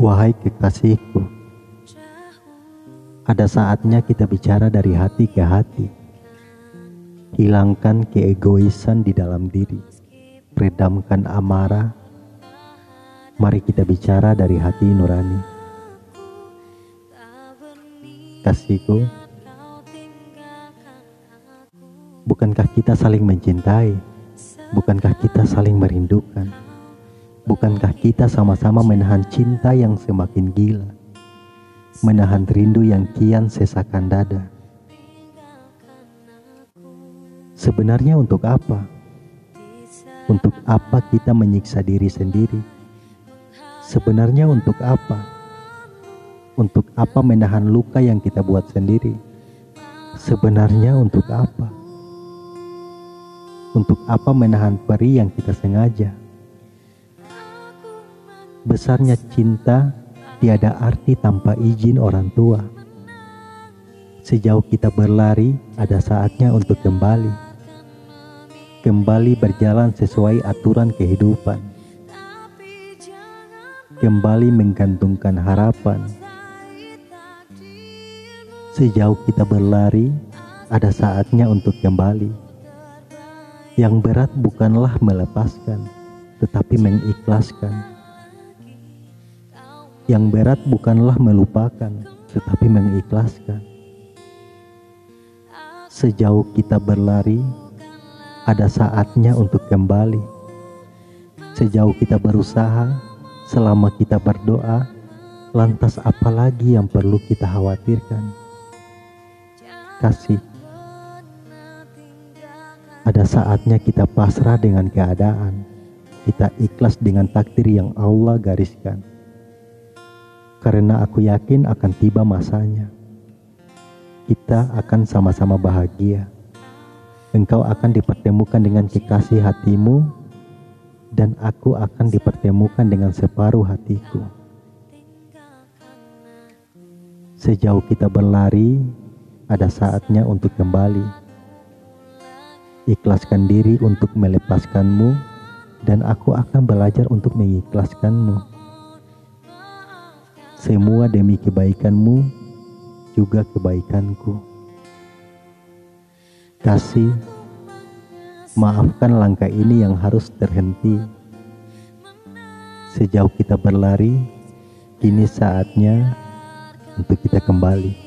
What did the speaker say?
Wahai kekasihku, ada saatnya kita bicara dari hati ke hati. Hilangkan keegoisan di dalam diri, redamkan amarah. Mari kita bicara dari hati nurani. Kasihku, bukankah kita saling mencintai? Bukankah kita saling merindukan? Bukankah kita sama-sama menahan cinta yang semakin gila? Menahan rindu yang kian sesakan dada. Sebenarnya untuk apa? Untuk apa kita menyiksa diri sendiri? Sebenarnya untuk apa? Untuk apa menahan luka yang kita buat sendiri? Sebenarnya untuk apa? Untuk apa menahan peri yang kita sengaja? Besarnya cinta tiada arti tanpa izin orang tua. Sejauh kita berlari, ada saatnya untuk kembali. Kembali berjalan sesuai aturan kehidupan. Kembali menggantungkan harapan. Sejauh kita berlari, ada saatnya untuk kembali. Yang berat bukanlah melepaskan, tetapi mengikhlaskan yang berat bukanlah melupakan, tetapi mengikhlaskan. Sejauh kita berlari, ada saatnya untuk kembali. Sejauh kita berusaha, selama kita berdoa, lantas apa lagi yang perlu kita khawatirkan? Kasih. Ada saatnya kita pasrah dengan keadaan. Kita ikhlas dengan takdir yang Allah gariskan karena aku yakin akan tiba masanya. Kita akan sama-sama bahagia. Engkau akan dipertemukan dengan kekasih hatimu, dan aku akan dipertemukan dengan separuh hatiku. Sejauh kita berlari, ada saatnya untuk kembali. Ikhlaskan diri untuk melepaskanmu, dan aku akan belajar untuk mengikhlaskanmu. Semua demi kebaikanmu, juga kebaikanku. Kasih, maafkan langkah ini yang harus terhenti. Sejauh kita berlari, kini saatnya untuk kita kembali.